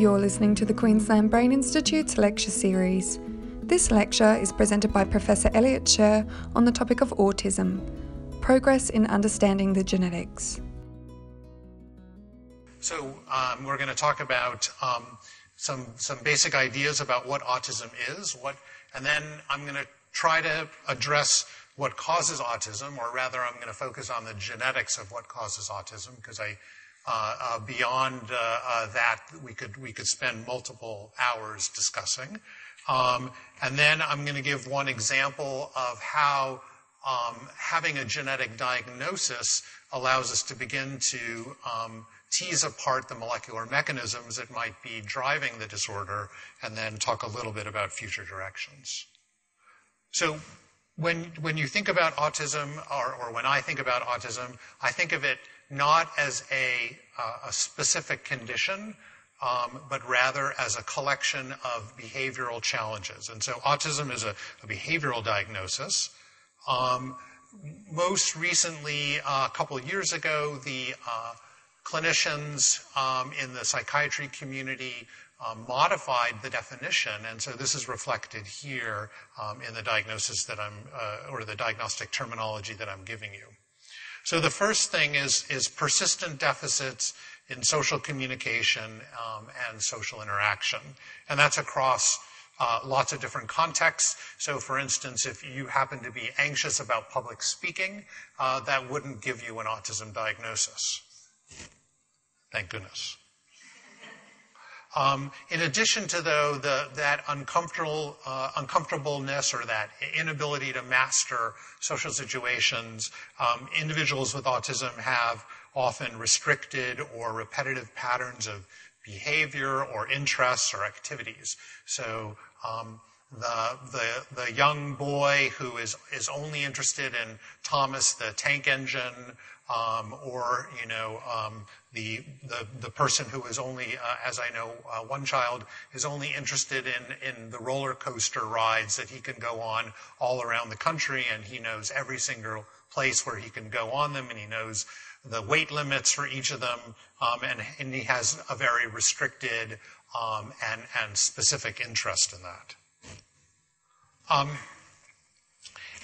You're listening to the Queensland Brain Institute's lecture series. This lecture is presented by Professor Elliott Sherr on the topic of autism progress in understanding the genetics. So, um, we're going to talk about um, some, some basic ideas about what autism is, what, and then I'm going to try to address what causes autism, or rather, I'm going to focus on the genetics of what causes autism, because I beyond uh, that, we could we could spend multiple hours discussing. Um, and then I'm going to give one example of how um, having a genetic diagnosis allows us to begin to um, tease apart the molecular mechanisms that might be driving the disorder, and then talk a little bit about future directions. So when, when you think about autism, or, or when I think about autism, I think of it not as a, uh, a specific condition, um, but rather as a collection of behavioral challenges. And so autism is a, a behavioral diagnosis. Um, most recently, uh, a couple of years ago, the uh, clinicians um, in the psychiatry community um, modified the definition, and so this is reflected here um, in the diagnosis that I'm, uh, or the diagnostic terminology that I'm giving you. So the first thing is, is persistent deficits in social communication um, and social interaction. And that's across uh, lots of different contexts. So, for instance, if you happen to be anxious about public speaking, uh, that wouldn't give you an autism diagnosis. Thank goodness. Um, in addition to though the, that uncomfortable, uh, uncomfortableness or that inability to master social situations, um, individuals with autism have often restricted or repetitive patterns of behavior or interests or activities. So um, the, the, the young boy who is, is only interested in Thomas the tank engine or you know um, the, person who is only, uh, as I know, uh, one child is only interested in the roller coaster rides that he can go on all around the country, and he knows every single place where he can go on them, and he knows the weight limits for each of them, um, and, he has a very restricted um, and and specific interest in that.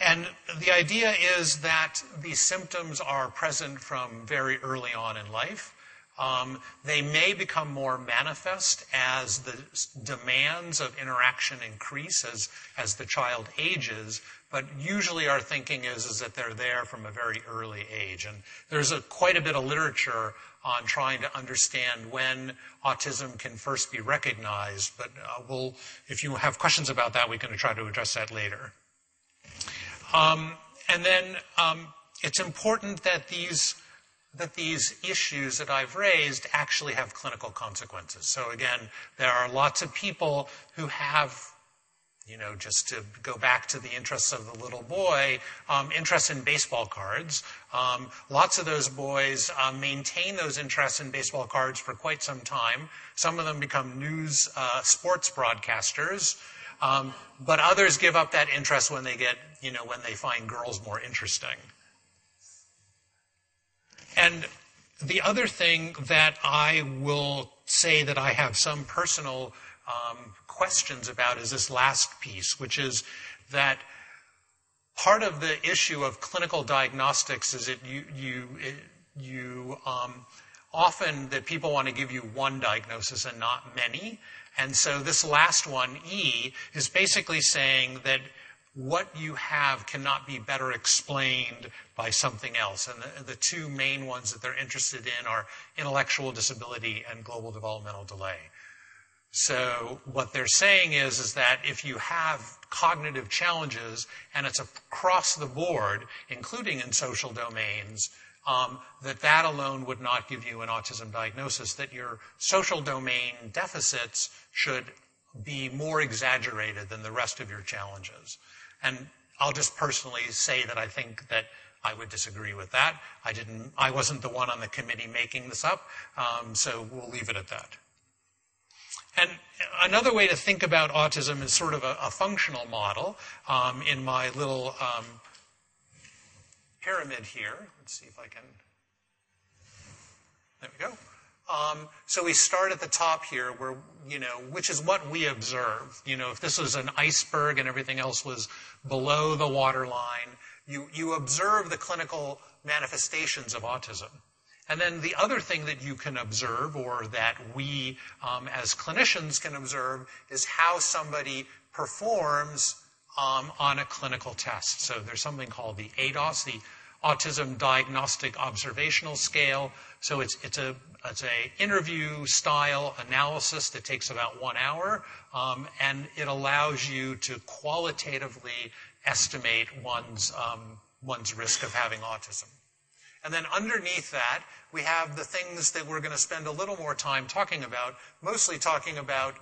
And the idea is that these symptoms are present from very early on in life. Um, they may become more manifest as the demands of interaction increase as, as the child ages, but usually our thinking is, is that they're there from a very early age. And there's a, quite a bit of literature on trying to understand when autism can first be recognized, but uh, we'll, if you have questions about that, we can try to address that later. Um, and then um, it's important that these that these issues that I've raised actually have clinical consequences. So again, there are lots of people who have, you know, just to go back to the interests of the little boy, um, interest in baseball cards. Um, lots of those boys um, maintain those interests in baseball cards for quite some time. Some of them become news uh, sports broadcasters. Um, but others give up that interest when they get, you know, when they find girls more interesting. And the other thing that I will say that I have some personal um, questions about is this last piece, which is that part of the issue of clinical diagnostics is that you you you um, often that people want to give you one diagnosis and not many, and so this last one, E, is basically saying that what you have cannot be better explained by something else. And the, the, two main ones that they're interested in are intellectual disability and global developmental delay. So what they're saying is, is that if you have cognitive challenges and it's across the board, including in social domains, um, that that alone would not give you an autism diagnosis, that your social domain deficits should be more exaggerated than the rest of your challenges. And I'll just personally say that I think that I would disagree with that. I didn't, I wasn't the one on the committee making this up, um, so we'll leave it at that. And another way to think about autism is sort of a, a functional model. Um, in my little um, pyramid here. Let's see if I can. There we go. Um, so we start at the top here, where you know, which is what we observe. You know, if this was an iceberg and everything else was below the waterline, you you observe the clinical manifestations of autism. And then the other thing that you can observe, or that we um, as clinicians can observe, is how somebody performs um, on a clinical test. So there's something called the ADOS, the Autism Diagnostic Observational Scale. So it's it's a it's a interview style analysis that takes about one hour, um, and it allows you to qualitatively estimate one's um, one's risk of having autism. And then underneath that, we have the things that we're going to spend a little more time talking about, mostly talking about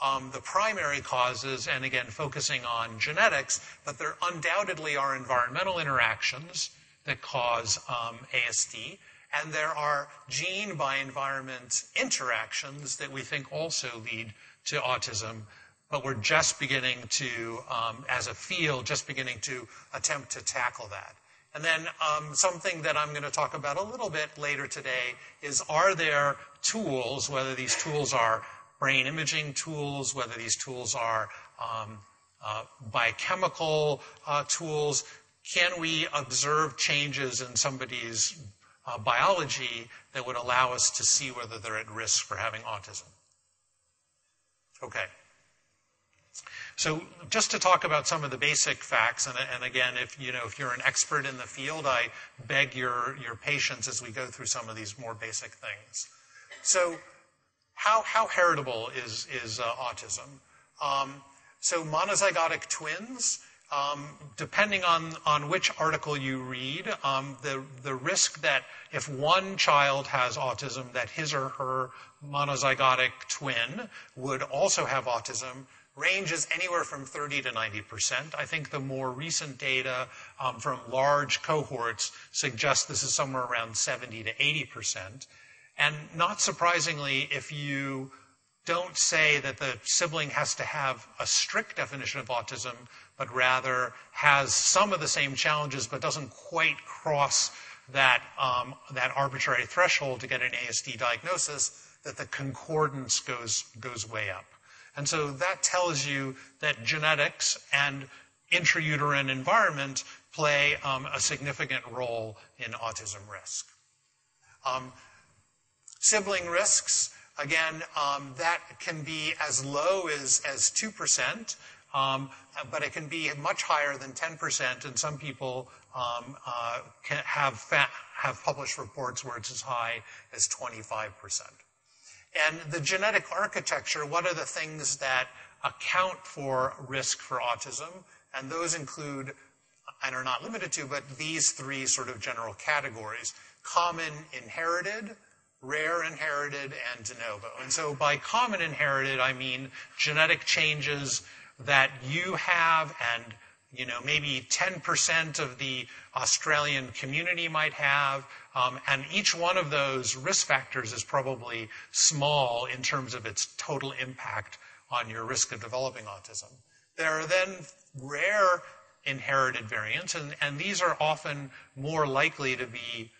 um, the primary causes, and again, focusing on genetics, but there undoubtedly are environmental interactions that cause um, ASD, and there are gene by environment interactions that we think also lead to autism, but we're just beginning to, um, as a field, just beginning to attempt to tackle that. And then um, something that I'm going to talk about a little bit later today is are there tools, whether these tools are brain imaging tools, whether these tools are um, uh, biochemical uh, tools, can we observe changes in somebody's uh, biology that would allow us to see whether they're at risk for having autism? Okay. So just to talk about some of the basic facts, and, and, again, if you know if you're an expert in the field, I beg your your patience as we go through some of these more basic things. So, how how heritable is is uh, autism? Um, so monozygotic twins. Um, depending on, on which article you read, um, the, the risk that if one child has autism, that his or her monozygotic twin would also have autism ranges anywhere from 30 to 90 percent. I think the more recent data um, from large cohorts suggests this is somewhere around 70 to 80 percent. And not surprisingly, if you don't say that the sibling has to have a strict definition of autism, but rather has some of the same challenges but doesn't quite cross that, um, that arbitrary threshold to get an ASD diagnosis, that the concordance goes, goes way up. And so that tells you that genetics and intrauterine environment play um, a significant role in autism risk. Um, sibling risks, again, um, that can be as low as, as 2%, um, but it can be much higher than 10%, and some people um, uh, have published reports where it's as high as 25%. And the genetic architecture, what are the things that account for risk for autism? And those include, and are not limited to, but these three sort of general categories common inherited, rare inherited, and de novo. And so by common inherited, I mean genetic changes that you have and you know, maybe 10% of the Australian community might have. Um, and each one of those risk factors is probably small in terms of its total impact on your risk of developing autism. There are then rare inherited variants, and, and these are often more likely to be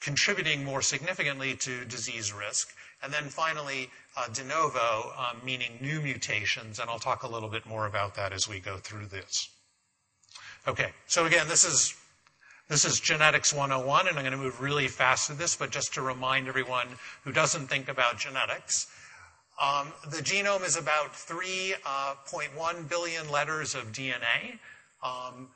contributing more significantly to disease risk. And then finally, de novo, um, meaning new mutations, and I'll talk a little bit more about that as we go through this. Okay, so again, this is this is Genetics 101, and I'm going to move really fast through this, but just to remind everyone who doesn't think about genetics, um, the genome is about 3.1 uh, billion letters of DNA, um,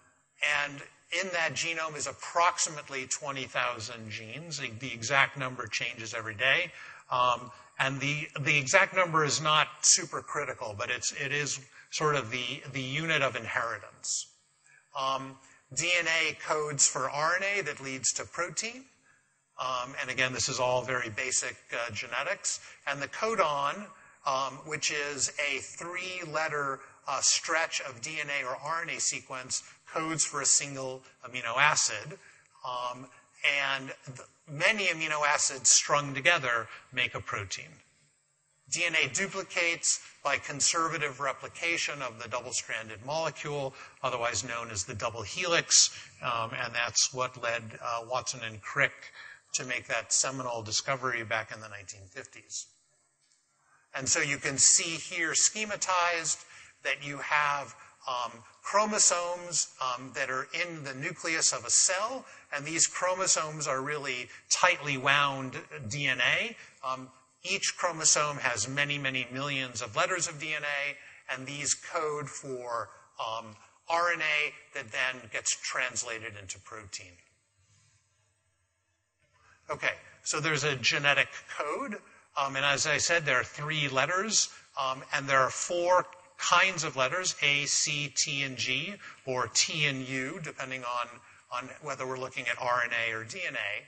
and in that genome is approximately 20,000 genes. The, exact number changes every day. Um, and the, the exact number is not super critical, but it's, it is sort of the, the unit of inheritance. Um, DNA codes for RNA that leads to protein. Um, and again, this is all very basic uh, genetics. And the codon, um, which is a three letter uh, stretch of DNA or RNA sequence, codes for a single amino acid. Um, and many amino acids strung together make a protein. DNA duplicates by conservative replication of the double-stranded molecule, otherwise known as the double helix, um, and that's what led uh, Watson and Crick to make that seminal discovery back in the 1950s. And so you can see here schematized that you have um, chromosomes um, that are in the nucleus of a cell, and these chromosomes are really tightly wound DNA. Um, each chromosome has many, many millions of letters of DNA, and these code for um, RNA that then gets translated into protein. Okay, so there's a genetic code, um, and as I said, there are three letters, um, and there are four kinds of letters A, C, T, and G, or T and U, depending on, on whether we're looking at RNA or DNA.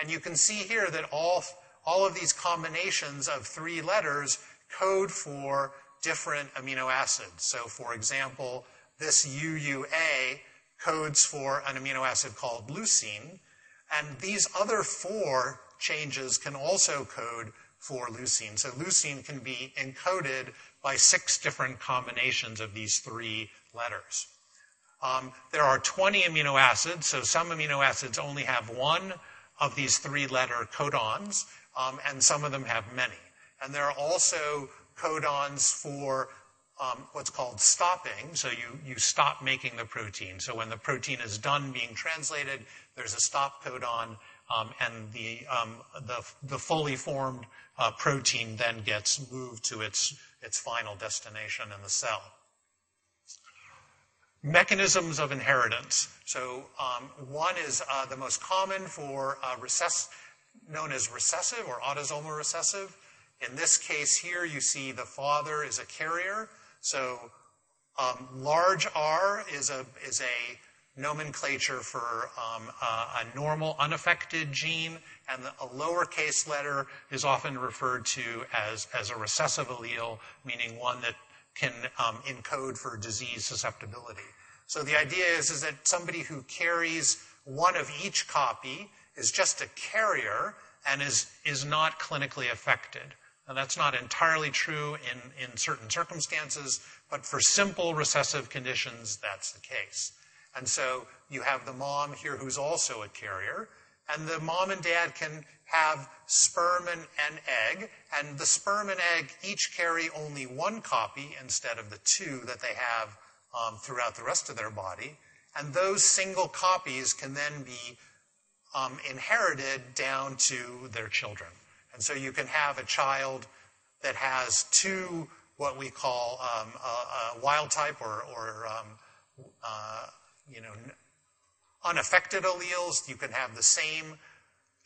And you can see here that all, all of these combinations of three letters code for different amino acids. So, for example, this UUA codes for an amino acid called leucine, and these other four changes can also code for leucine. So leucine can be encoded by six different combinations of these three letters. Um, there are 20 amino acids, so some amino acids only have one of these three letter codons, um, and some of them have many. And there are also codons for um, what's called stopping. So you, you stop making the protein. So when the protein is done being translated, there's a stop codon, and the, um, the, fully formed uh, protein then gets moved to its, its final destination in the cell. Mechanisms of inheritance. So um, one is uh, the most common for uh, recess, known as recessive or autosomal recessive. In this case here, you see the father is a carrier. So um, large R is a, is a nomenclature for um, a, a, normal unaffected gene, and a lowercase letter is often referred to as, as a recessive allele, meaning one that can um, encode for disease susceptibility. So the idea is, is that somebody who carries one of each copy is just a carrier and is, is not clinically affected. Now, that's not entirely true in, in certain circumstances, but for simple recessive conditions, that's the case. And so you have the mom here who's also a carrier, and the mom and dad can have sperm and, and egg, and the sperm and egg each carry only one copy instead of the two that they have um, throughout the rest of their body. And those single copies can then be um, inherited down to their children. And so you can have a child that has two, what we call um, a, a wild type or, or um, uh, you know, unaffected alleles. You can have the same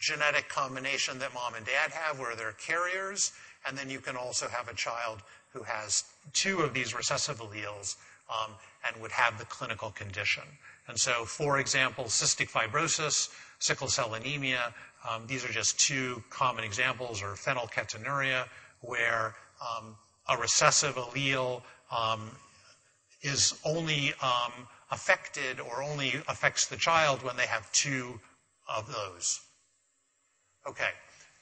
genetic combination that mom and dad have, where they're carriers. And then you can also have a child who has two of these recessive alleles um, and would have the clinical condition. And so, for example, cystic fibrosis, sickle cell anemia, um, these are just two common examples, or phenylketonuria, where um, a recessive allele um, is only um, affected or only affects the child when they have two of those. Okay.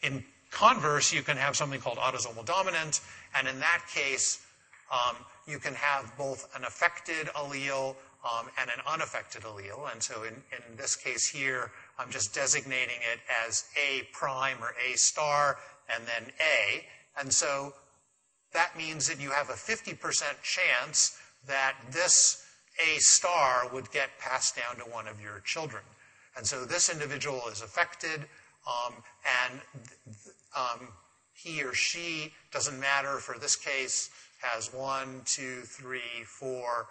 In converse, you can have something called autosomal dominant, and in that case, um, you can have both an affected allele um, and an unaffected allele. And so in, in this case here, I'm just designating it as A prime or A star and then A. And so that means that you have a 50% chance that this A star would get passed down to one of your children. And so this individual is affected, um, and um, he or she, doesn't matter for this case, has one, two, three, four,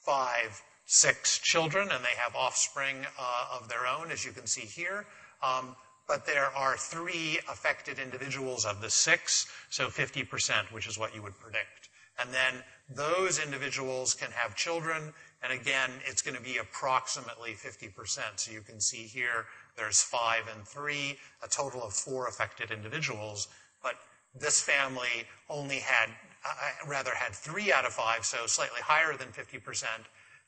five six children, and they have offspring uh, of their own, as you can see here. Um, but there are three affected individuals of the six, so 50%, which is what you would predict. And then those individuals can have children, and again, it's going to be approximately 50%. So you can see here there's five and three, a total of four affected individuals. But this family only had, uh, rather had three out of five, so slightly higher than 50%.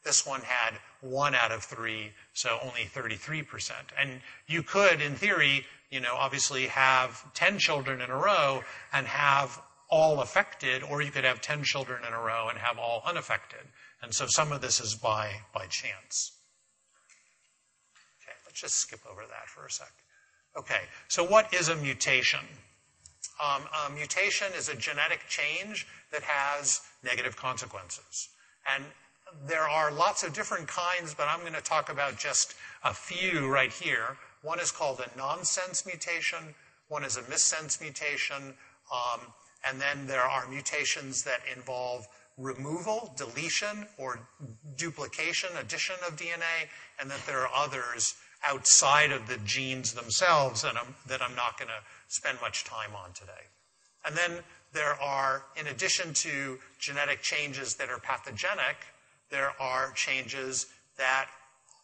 This one had one out of three, so only 33%. And you could, in theory, you know, obviously have 10 children in a row and have all affected, or you could have 10 children in a row and have all unaffected. And so some of this is by, by chance. Okay, let's just skip over that for a sec. Okay, so what is a mutation? Um, a mutation is a genetic change that has negative consequences. And there are lots of different kinds, but I'm going to talk about just a few right here. One is called a nonsense mutation, one is a missense mutation, um, and then there are mutations that involve removal, deletion, or duplication, addition of DNA, and that there are others outside of the genes themselves that I'm, that I'm not going to spend much time on today. And then there are, in addition to genetic changes that are pathogenic, there are changes that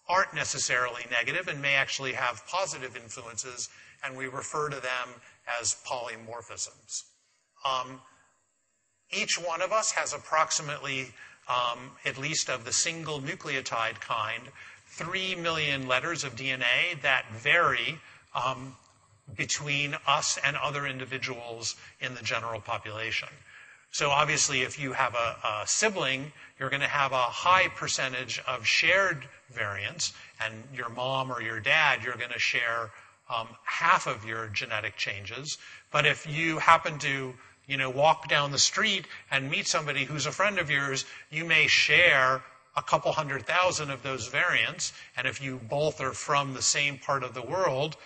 aren't necessarily negative and may actually have positive influences, and we refer to them as polymorphisms. Um, each one of us has approximately, um, at least of the single nucleotide kind, 3 million letters of DNA that vary um, between us and other individuals in the general population. So obviously, if you have a, a sibling, you're going to have a high percentage of shared variants, and your mom or your dad, you're going to share um, half of your genetic changes. But if you happen to you know, walk down the street and meet somebody who's a friend of yours, you may share a couple hundred thousand of those variants. And if you both are from the same part of the world,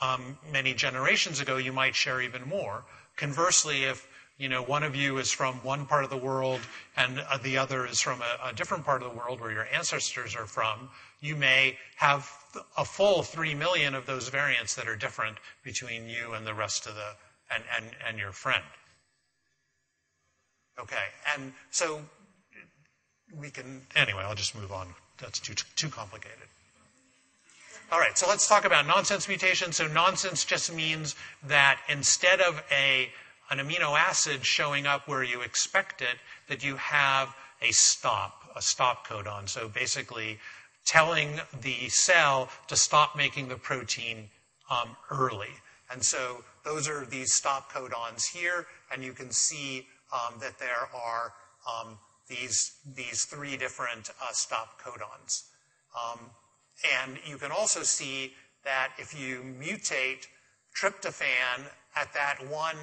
um, many generations ago, you might share even more. Conversely, if you know one of you is from one part of the world and uh, the other is from a, a different part of the world where your ancestors are from, you may have a full three million of those variants that are different between you and the rest of the and, and, and your friend. Okay, and so we can, anyway, I'll just move on. That's too, too complicated. All right, so let's talk about nonsense mutation. So nonsense just means that instead of a, an amino acid showing up where you expect it, that you have a stop, a stop codon. So basically telling the cell to stop making the protein um, early. And so those are these stop codons here, and you can see that there are um, these, these three different uh, stop codons. Um, and you can also see that if you mutate tryptophan at that one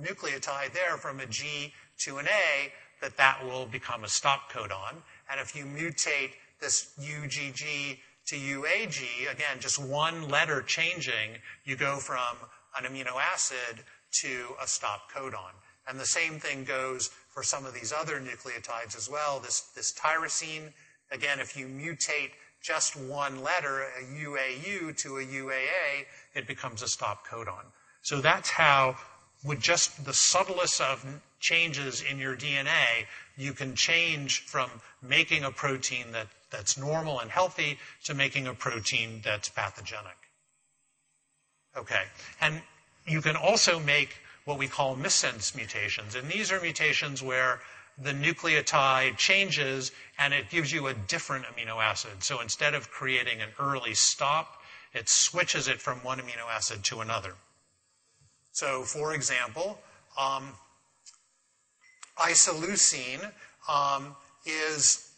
nucleotide there from a G to an A, that that will become a stop codon. And if you mutate this UGG to UAG, again, just one letter changing, you go from an amino acid to a stop codon. And the same thing goes for some of these other nucleotides as well. This, this tyrosine, again, if you mutate just one letter, a UAU to a UAA, it becomes a stop codon. So that's how, with just the subtlest of changes in your DNA, you can change from making a protein that, that's normal and healthy to making a protein that's pathogenic. Okay. And you can also make what we call missense mutations. And these are mutations where the nucleotide changes and it gives you a different amino acid. So instead of creating an early stop, it switches it from one amino acid to another. So, for example, um, isoleucine um, is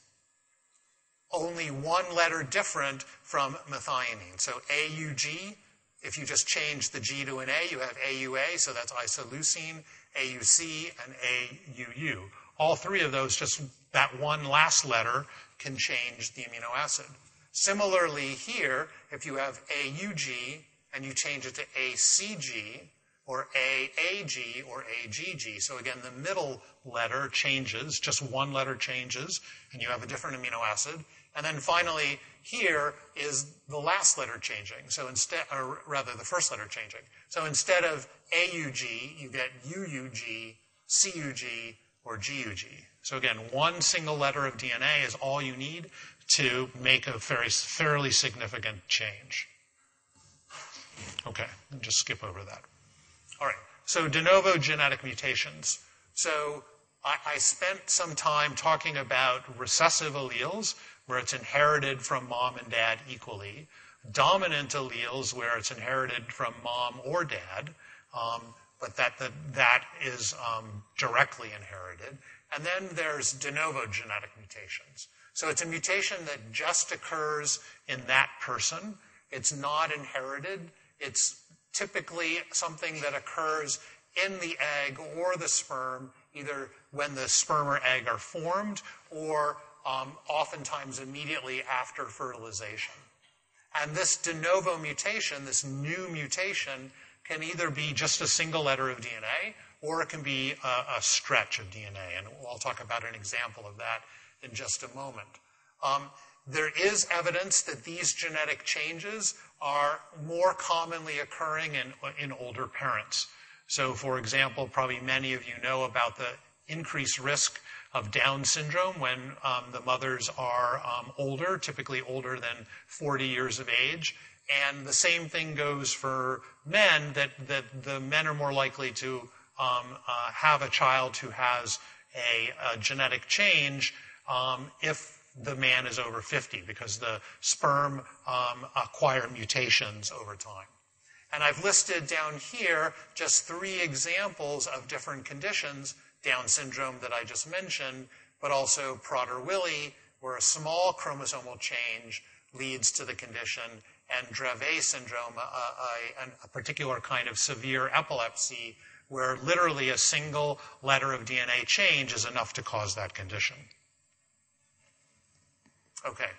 only one letter different from methionine. So AUG if you just change the G to an A, you have AUA, so that's isoleucine, AUC, and AUU. All three of those, just that one last letter can change the amino acid. Similarly here, if you have AUG and you change it to ACG, or AAG or AGG. So again, the middle letter changes, just one letter changes, and you have a different amino acid. And then finally, here is the last letter changing. So instead, or rather, the first letter changing. So instead of AUG, you get UUG, CUG, or GUG. So again, one single letter of DNA is all you need to make a very, fairly significant change. Okay, just skip over that. All right, so de novo genetic mutations. So I, I spent some time talking about recessive alleles, where it's inherited from mom and dad equally, dominant alleles where it's inherited from mom or dad, um, but that, that, that is um, directly inherited. And then there's de novo genetic mutations. So it's a mutation that just occurs in that person. It's not inherited. It's typically something that occurs in the egg or the sperm, either when the sperm or egg are formed or oftentimes immediately after fertilization. And this de novo mutation, this new mutation, can either be just a single letter of DNA or it can be a, stretch of DNA. And I'll talk about an example of that in just a moment. Um, there is evidence that these genetic changes are more commonly occurring in, in older parents. So, for example, probably many of you know about the increased risk of Down syndrome when um, the mothers are um, older, typically older than 40 years of age. And the same thing goes for men, that, that the men are more likely to um, uh, have a child who has a, a genetic change um, if the man is over 50, because the sperm um, acquire mutations over time. And I've listed down here just three examples of different conditions down syndrome that I just mentioned, but also Prader-Willi, where a small chromosomal change leads to the condition, and Dravet syndrome, a, a, a, particular kind of severe epilepsy, where literally a single letter of DNA change is enough to cause that condition. Okay.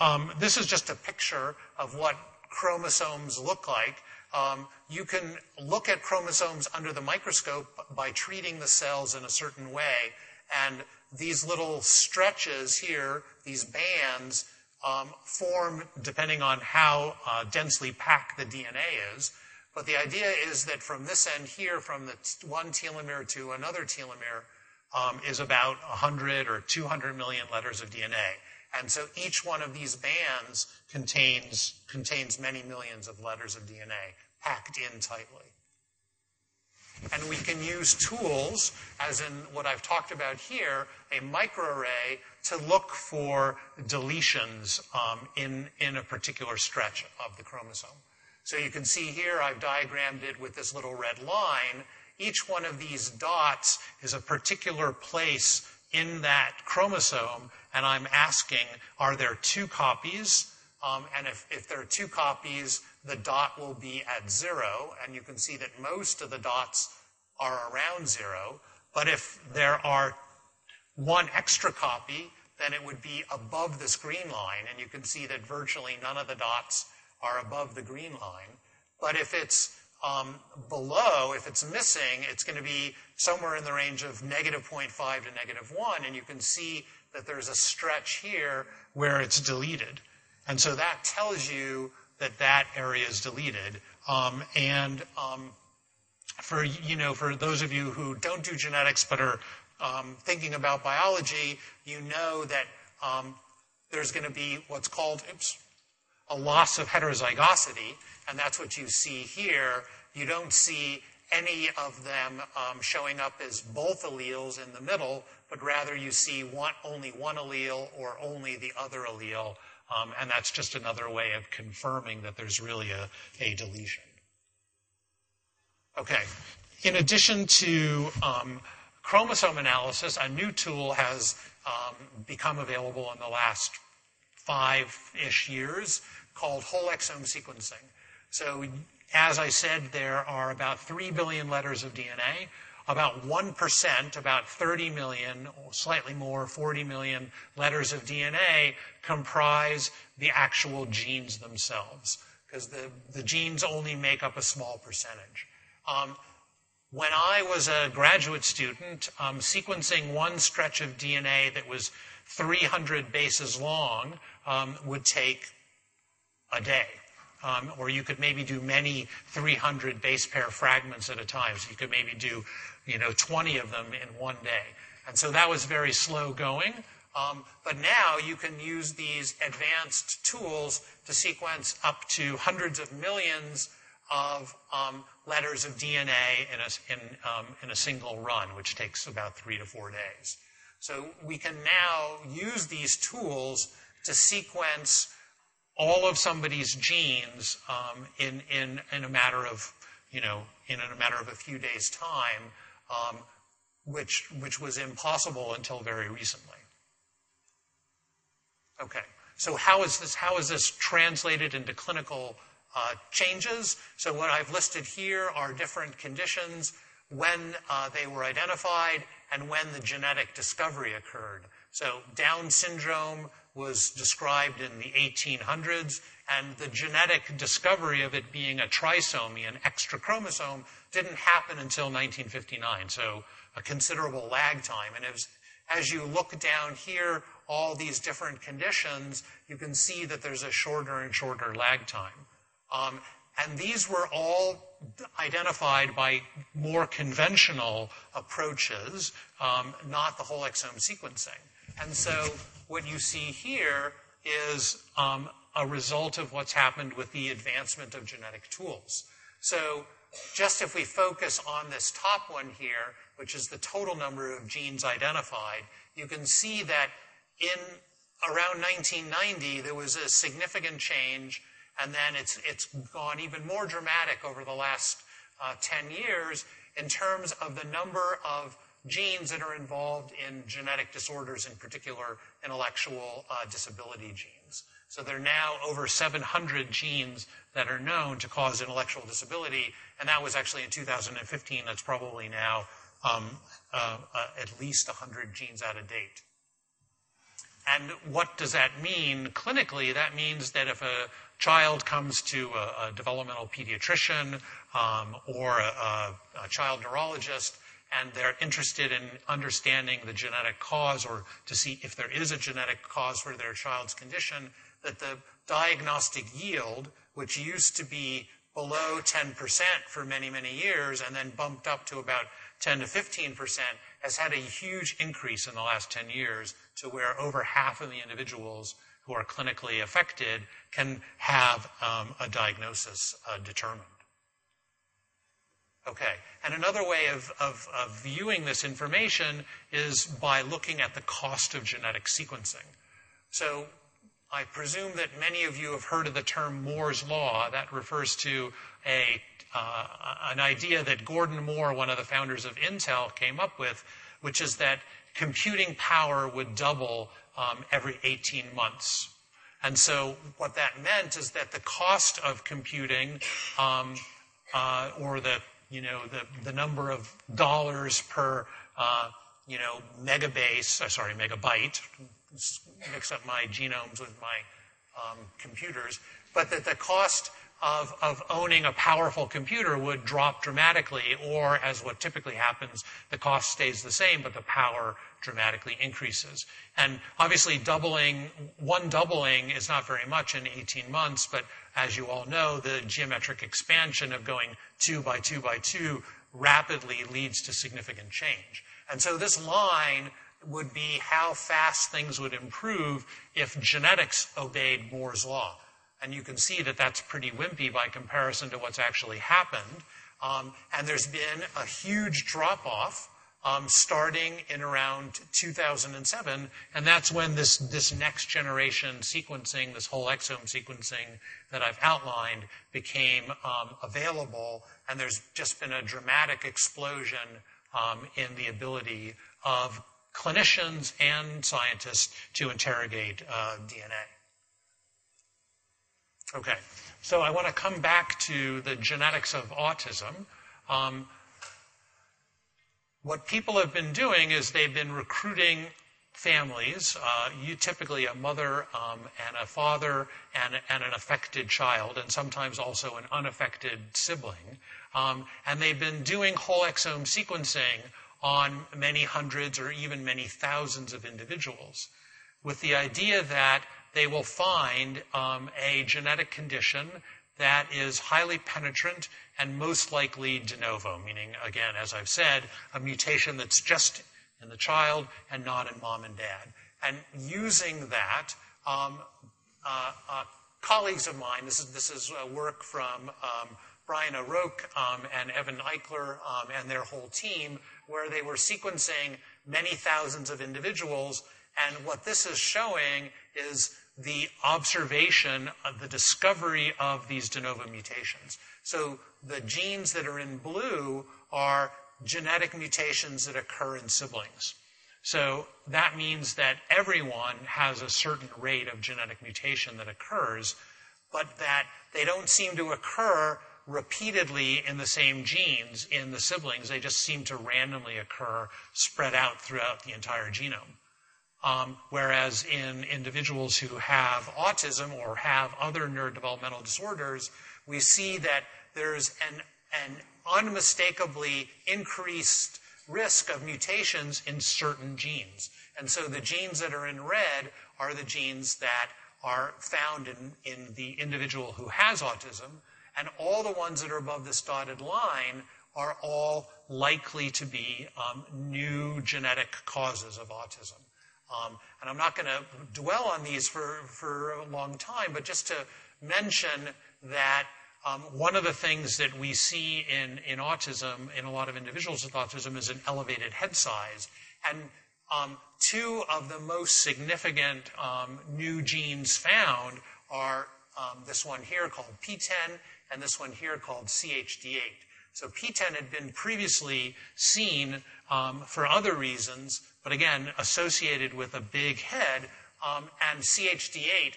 Um, this is just a picture of what chromosomes look like. Um, you can look at chromosomes under the microscope by treating the cells in a certain way. And these little stretches here, these bands, um, form depending on how uh, densely packed the DNA is. But the idea is that from this end here, from the t- one telomere to another telomere, um, is about 100 or 200 million letters of DNA. And so each one of these bands contains, contains many millions of letters of DNA packed in tightly. And we can use tools, as in what I've talked about here, a microarray, to look for deletions um, in, in a particular stretch of the chromosome. So you can see here, I've diagrammed it with this little red line. Each one of these dots is a particular place in that chromosome and I'm asking, are there two copies? Um, and if, if there are two copies, the dot will be at zero, and you can see that most of the dots are around zero. But if there are one extra copy, then it would be above this green line, and you can see that virtually none of the dots are above the green line. But if it's um, below, if it's missing, it's going to be somewhere in the range of negative 0.5 to negative 1, and you can see that there's a stretch here where it's deleted. And so that tells you that that area is deleted. Um, and um, for you know, for those of you who don't do genetics but are um, thinking about biology, you know that um, there's going to be what's called oops, a loss of heterozygosity, and that's what you see here. You don't see any of them um, showing up as both alleles in the middle, but rather you see one, only one allele or only the other allele. Um, and that's just another way of confirming that there's really a, a deletion. Okay. In addition to um, chromosome analysis, a new tool has um, become available in the last five ish years called whole exome sequencing. So, as I said, there are about 3 billion letters of DNA about 1%, about 30 million, slightly more, 40 million letters of DNA comprise the actual genes themselves, because the, the genes only make up a small percentage. Um, when I was a graduate student, um, sequencing one stretch of DNA that was 300 bases long um, would take a day. Um, or you could maybe do many 300 base pair fragments at a time. So you could maybe do you know, 20 of them in one day. And so that was very slow going. Um, but now you can use these advanced tools to sequence up to hundreds of millions of um, letters of DNA in a, in, um, in a single run, which takes about three to four days. So we can now use these tools to sequence all of somebody's genes um, in, in, in a matter of, you know, in a matter of a few days' time um, which, which was impossible until very recently. Okay, so how is this, how is this translated into clinical uh, changes. So what I've listed here are different conditions when uh, they were identified and when the genetic discovery occurred. So Down syndrome was described in the 1800s, and the genetic discovery of it being a trisomy, an extra chromosome, didn't happen until 1959. So a considerable lag time. And as, as you look down here, all these different conditions, you can see that there's a shorter and shorter lag time. Um, and these were all identified by more conventional approaches, um, not the whole exome sequencing. And so what you see here is um, a result of what's happened with the advancement of genetic tools. So just if we focus on this top one here, which is the total number of genes identified, you can see that in around 1990, there was a significant change and then it's, it's gone even more dramatic over the last uh, 10 years in terms of the number of genes that are involved in genetic disorders, in particular intellectual uh, disability genes. So there are now over 700 genes that are known to cause intellectual disability, and that was actually in 2015. That's probably now um, uh, uh, at least 100 genes out of date. And what does that mean clinically? That means that if a child comes to a, a developmental pediatrician um, or a, a, child neurologist and they're interested in understanding the genetic cause or to see if there is a genetic cause for their child's condition, that the diagnostic yield, which used to be below 10% for many, many years and then bumped up to about 10 to 15%, has had a huge increase in the last 10 years to where over half of the individuals who are clinically affected can have um, a diagnosis uh, determined. Okay, and another way of, of, of viewing this information is by looking at the cost of genetic sequencing. So I presume that many of you have heard of the term Moore's Law. That refers to a, uh, an idea that Gordon Moore, one of the founders of Intel, came up with, which is that computing power would double um, every 18 months. And so what that meant is that the cost of computing um, uh, or the, you know, the, the number of dollars per, uh, you know, megabase, uh, sorry, megabyte, mix up my genomes with my um, computers, but that the cost of, of owning a powerful computer would drop dramatically, or as what typically happens, the cost stays the same, but the power dramatically increases. And obviously, doubling, one doubling is not very much in 18 months, but as you all know, the geometric expansion of going two by two by two rapidly leads to significant change. And so this line would be how fast things would improve if genetics obeyed Moore's law. And you can see that that's pretty wimpy by comparison to what's actually happened. Um, and there's been a huge drop off um, starting in around 2007. And that's when this, this next generation sequencing, this whole exome sequencing that I've outlined, became um, available. And there's just been a dramatic explosion um, in the ability of clinicians and scientists to interrogate uh, DNA. Okay, so I want to come back to the genetics of autism. What people have been doing is they've been recruiting families, uh, you typically a mother um, and a father and, and, an affected child, and sometimes also an unaffected sibling. Um, and they've been doing whole exome sequencing on many hundreds or even many thousands of individuals with the idea that they will find um, a genetic condition that is highly penetrant and most likely de novo, meaning, again, as I've said, a mutation that's just in the child and not in mom and dad. And using that, um, uh, uh, colleagues of mine, this is, this is uh, work from um, Brian O'Roak um, and Evan Eichler um, and their whole team, where they were sequencing many thousands of individuals. And what this is showing is the observation of the discovery of these de novo mutations. So the genes that are in blue are genetic mutations that occur in siblings. So that means that everyone has a certain rate of genetic mutation that occurs. but that they don't seem to occur repeatedly in the same genes in the siblings. They just seem to randomly occur spread out throughout the entire genome. Um, whereas in individuals who have autism or have other neurodevelopmental disorders, we see that there's an, an unmistakably increased risk of mutations in certain genes. And so the genes that are in red are the genes that are found in, in the individual who has autism, and all the ones that are above this dotted line are all likely to be um, new genetic causes of autism. Um, and I'm not going to dwell on these for, for a long time, but just to mention that um, one of the things that we see in, in autism, in a lot of individuals with autism, is an elevated head size. And um, two of the most significant um, new genes found are um, this one here called PTEN and this one here called CHD8. So PTEN had been previously seen um, for other reasons, but again, associated with a big head. Um, and CHD8,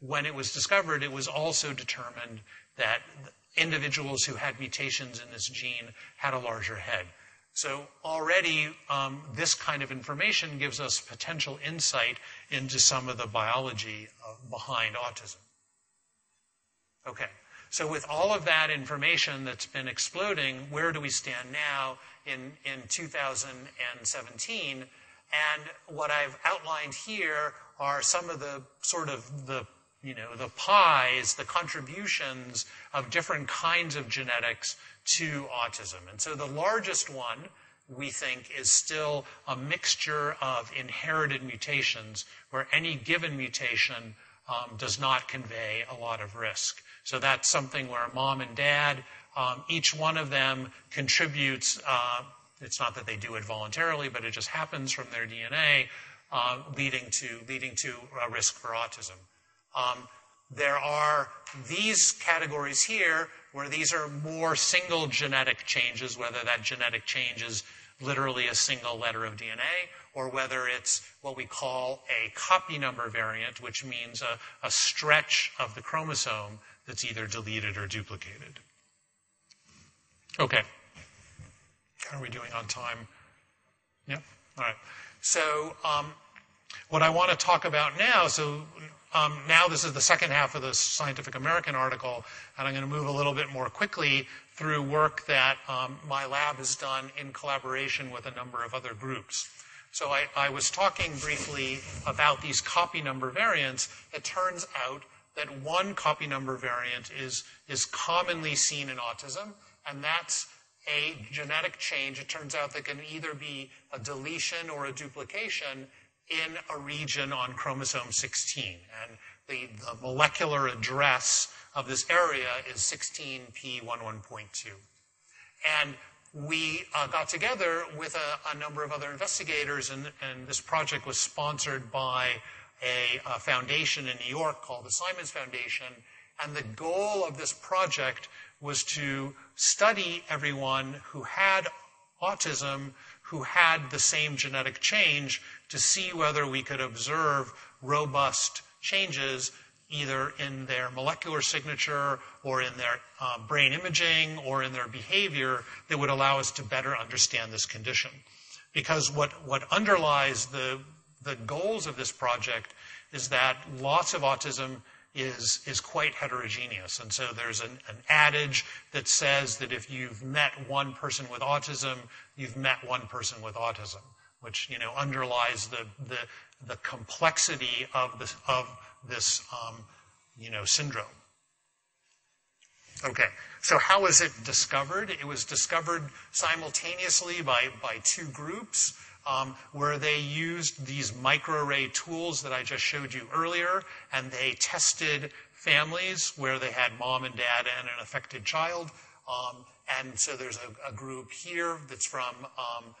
when it was discovered, it was also determined that individuals who had mutations in this gene had a larger head. So already, um, this kind of information gives us potential insight into some of the biology uh, behind autism. Okay. So with all of that information that's been exploding, where do we stand now in, in 2017? And what I've outlined here are some of the sort of the you know, the pies, the contributions of different kinds of genetics to autism. And so the largest one, we think, is still a mixture of inherited mutations where any given mutation um, does not convey a lot of risk. So that's something where mom and dad, um, each one of them contributes. Uh, it's not that they do it voluntarily, but it just happens from their DNA, uh, leading to leading to a risk for autism. Um, there are these categories here where these are more single genetic changes, whether that genetic change is literally a single letter of DNA, or whether it's what we call a copy number variant, which means a, a stretch of the chromosome that's either deleted or duplicated. Okay. How are we doing on time? Yep. All right. So, um, what I want to talk about now, so um, now this is the second half of the Scientific American article, and I'm going to move a little bit more quickly through work that um, my lab has done in collaboration with a number of other groups. So I, I was talking briefly about these copy number variants. It turns out that one copy number variant is, is commonly seen in autism, and that's a genetic change. It turns out that can either be a deletion or a duplication in a region on chromosome 16. And the, the molecular address of this area is 16p11.2. And we uh, got together with a, a, number of other investigators, and, and, this project was sponsored by a, a foundation in New York called the Simons Foundation. And the goal of this project was to study everyone who had autism, who had the same genetic change, to see whether we could observe robust changes either in their molecular signature or in their uh, brain imaging or in their behavior that would allow us to better understand this condition. Because what, what underlies the, the goals of this project is that lots of autism is, is quite heterogeneous. And so there's an, an adage that says that if you've met one person with autism, you've met one person with autism which you know underlies the the, the complexity of this of this um, you know syndrome. Okay, so how was it discovered? It was discovered simultaneously by by two groups. Um, where they used these microarray tools that I just showed you earlier, and they tested families where they had mom and dad and an affected child. Um, and so there's a, a, group here that's from um,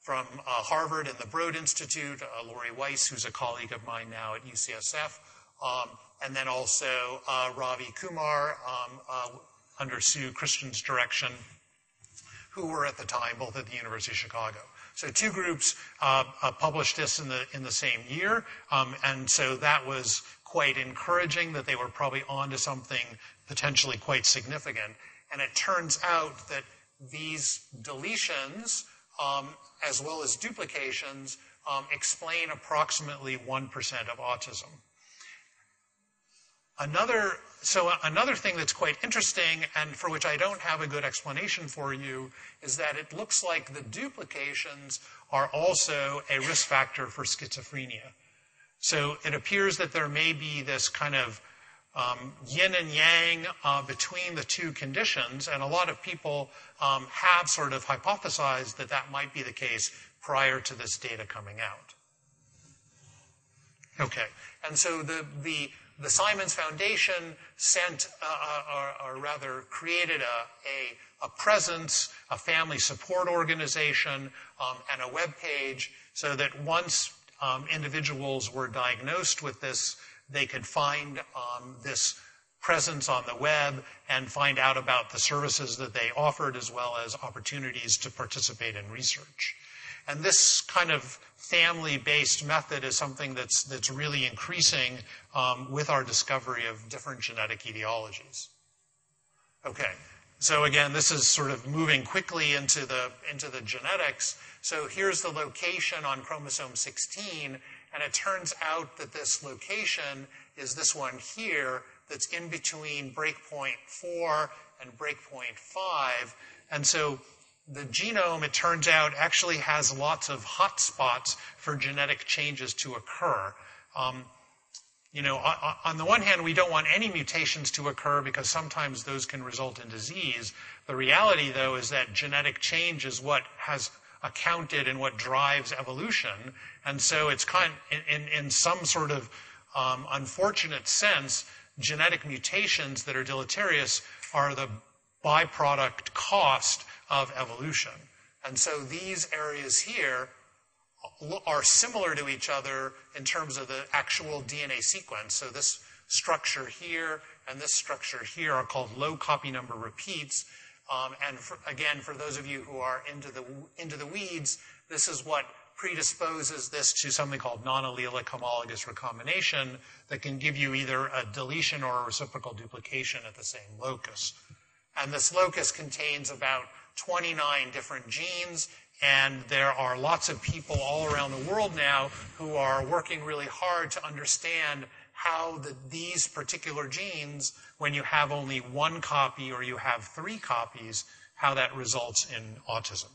from uh, Harvard and the Broad Institute, uh, Lori Weiss, who's a colleague of mine now at UCSF, um, and then also uh, Ravi Kumar um, uh, under Sue Christian's direction, who were at the time both at the University of Chicago. So two groups uh, uh, published this in the in the same year, um, and so that was quite encouraging that they were probably onto something potentially quite significant. And it turns out that these deletions, um, as well as duplications, um, explain approximately 1% of autism. Another, so another thing that's quite interesting and for which I don't have a good explanation for you is that it looks like the duplications are also a risk factor for schizophrenia. So it appears that there may be this kind of um, yin and yang uh, between the two conditions, and a lot of people um, have sort of hypothesized that that might be the case prior to this data coming out. Okay, and so the, the the Simons Foundation sent, uh, uh, or, or, rather created a, a, a, presence, a family support organization, um, and a web page so that once um, individuals were diagnosed with this, they could find um, this presence on the web and find out about the services that they offered as well as opportunities to participate in research. And this kind of family-based method is something that's, that's really increasing um, with our discovery of different genetic etiologies. Okay, so again, this is sort of moving quickly into the, into the genetics. So here's the location on chromosome 16, and it turns out that this location is this one here that's in between breakpoint 4 and breakpoint 5. And so the genome, it turns out, actually has lots of hotspots for genetic changes to occur. Um, you know, on the one hand, we don't want any mutations to occur because sometimes those can result in disease. The reality, though, is that genetic change is what has accounted and what drives evolution. And so it's kind, in, in some sort of um, unfortunate sense, genetic mutations that are deleterious are the byproduct cost of evolution. And so these areas here are similar to each other in terms of the actual DNA sequence. So this structure here and this structure here are called low copy number repeats. Um, and for, again, for those of you who are into the into the weeds, this is what predisposes this to something called non-allelic homologous recombination that can give you either a deletion or a reciprocal duplication at the same locus. And this locus contains about 29 different genes, and there are lots of people all around the world now who are working really hard to understand how the, these particular genes, when you have only one copy or you have three copies, how that results in autism.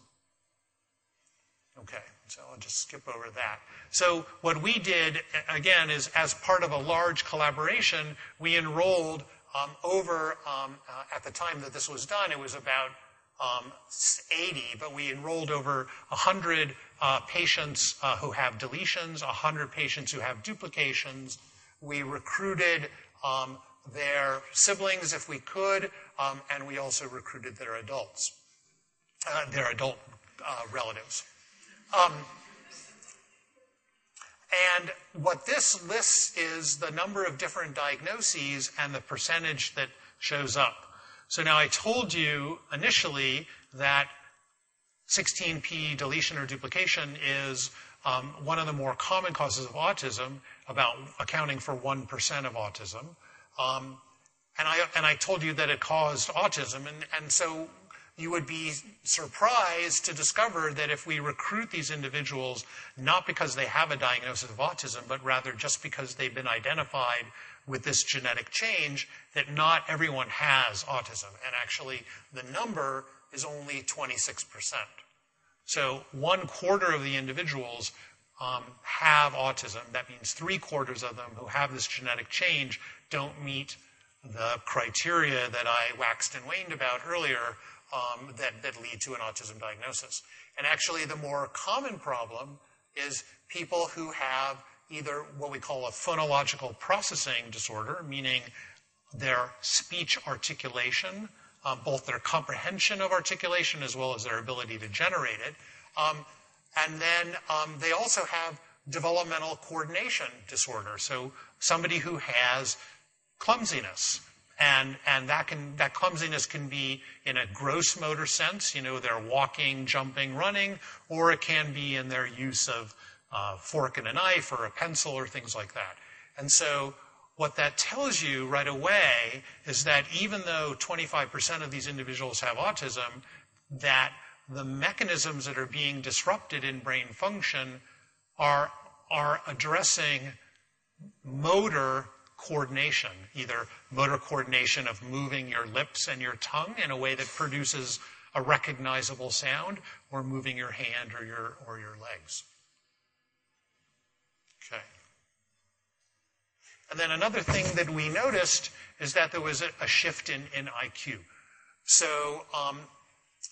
Okay, so I'll just skip over that. So what we did, again, is as part of a large collaboration, we enrolled over, um, uh, at the time that this was done, it was about um, 80, but we enrolled over 100 uh, patients uh, who have deletions, 100 patients who have duplications. We recruited um, their siblings if we could, um, and we also recruited their adults, their adult uh, relatives. And what this lists is the number of different diagnoses and the percentage that shows up. So now I told you initially that 16p deletion or duplication is um, one of the more common causes of autism, about accounting for 1% of autism. Um, and, I, and I told you that it caused autism. And, and so you would be surprised to discover that if we recruit these individuals, not because they have a diagnosis of autism, but rather just because they've been identified with this genetic change that not everyone has autism. And actually, the number is only 26%. So one quarter of the individuals um, have autism. That means three quarters of them who have this genetic change don't meet the criteria that I waxed and waned about earlier um, that, that lead to an autism diagnosis. And actually, the more common problem is people who have either what we call a phonological processing disorder, meaning their speech articulation, um, both their comprehension of articulation as well as their ability to generate it. Um, and then um, they also have developmental coordination disorder. So somebody who has clumsiness. And, and that, can, that clumsiness can be in a gross motor sense, you know, they're walking, jumping, running, or it can be in their use of uh, fork and a knife or a pencil or things like that. And so what that tells you right away is that even though 25% of these individuals have autism, that the mechanisms that are being disrupted in brain function are, are addressing motor coordination, either motor coordination of moving your lips and your tongue in a way that produces a recognizable sound, or moving your hand or your, or your legs. Okay. And then another thing that we noticed is that there was a, a shift in, in IQ. So um,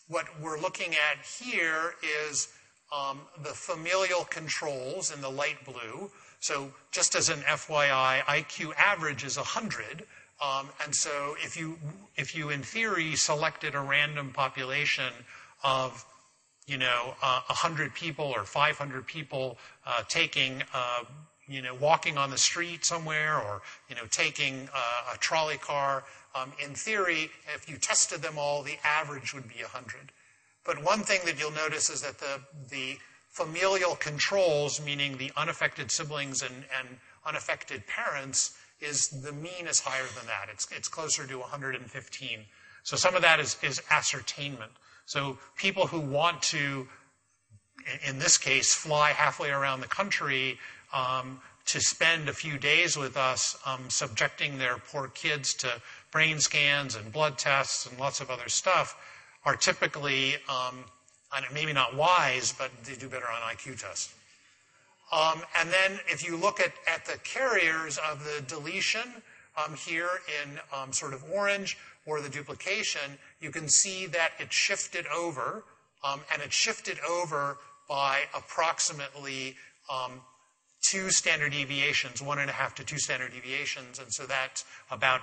what we're looking at here is um, the familial controls in the light blue. So just as an FYI, IQ average is 100. Um, and so if you, if you in theory selected a random population of you know, uh, 100 people or 500 people uh, taking, uh, you know, walking on the street somewhere or, you know, taking uh, a trolley car, um, in theory, if you tested them all, the average would be 100. But one thing that you'll notice is that the, the familial controls, meaning the unaffected siblings and, and unaffected parents, is the mean is higher than that. It's, it's closer to 115. So some of that is, is ascertainment. So people who want to, in this case, fly halfway around the country um, to spend a few days with us, um, subjecting their poor kids to brain scans and blood tests and lots of other stuff, are typically, um, maybe not wise, but they do better on IQ tests. Um, and then if you look at, at the carriers of the deletion um, here in um, sort of orange or the duplication, you can see that it shifted over, um, and it shifted over by approximately um, two standard deviations, one and a half to two standard deviations, and so that's about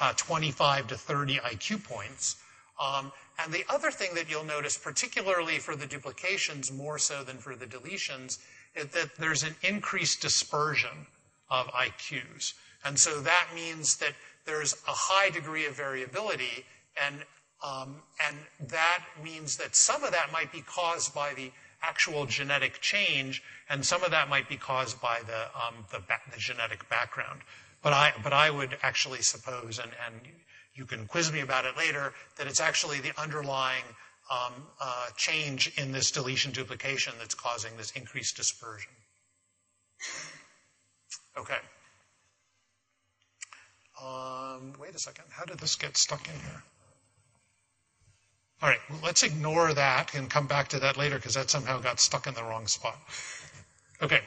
uh, 25 to 30 IQ points. Um, and the other thing that you'll notice, particularly for the duplications more so than for the deletions, is that there's an increased dispersion of IQs. And so that means that there's a high degree of variability, and, um, and that means that some of that might be caused by the actual genetic change, and some of that might be caused by the, um, the, ba- the, genetic background. But I, but I would actually suppose, and, and you can quiz me about it later, that it's actually the underlying um, uh, change in this deletion duplication that's causing this increased dispersion. Okay. Um, wait a second. How did this get stuck in here? All right, well, let's ignore that and come back to that later because that somehow got stuck in the wrong spot. Okay.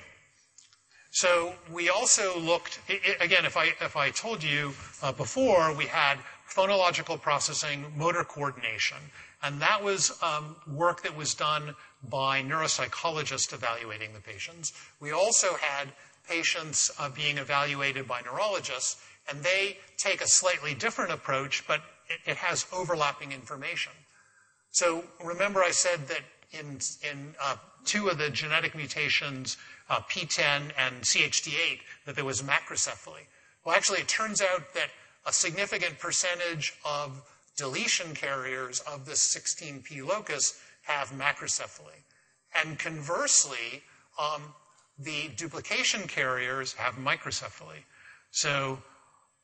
So we also looked, again, if I, if I told you uh, before, we had phonological processing, motor coordination. And that was um, work that was done by neuropsychologists evaluating the patients. We also had patients uh, being evaluated by neurologists, and they take a slightly different approach, but it, it has overlapping information. So remember I said that in, in uh, two of the genetic mutations, uh, PTEN and CHD8, that there was macrocephaly. Well, actually, it turns out that a significant percentage of deletion carriers of this 16p locus have macrocephaly. And conversely, um, the duplication carriers have microcephaly. So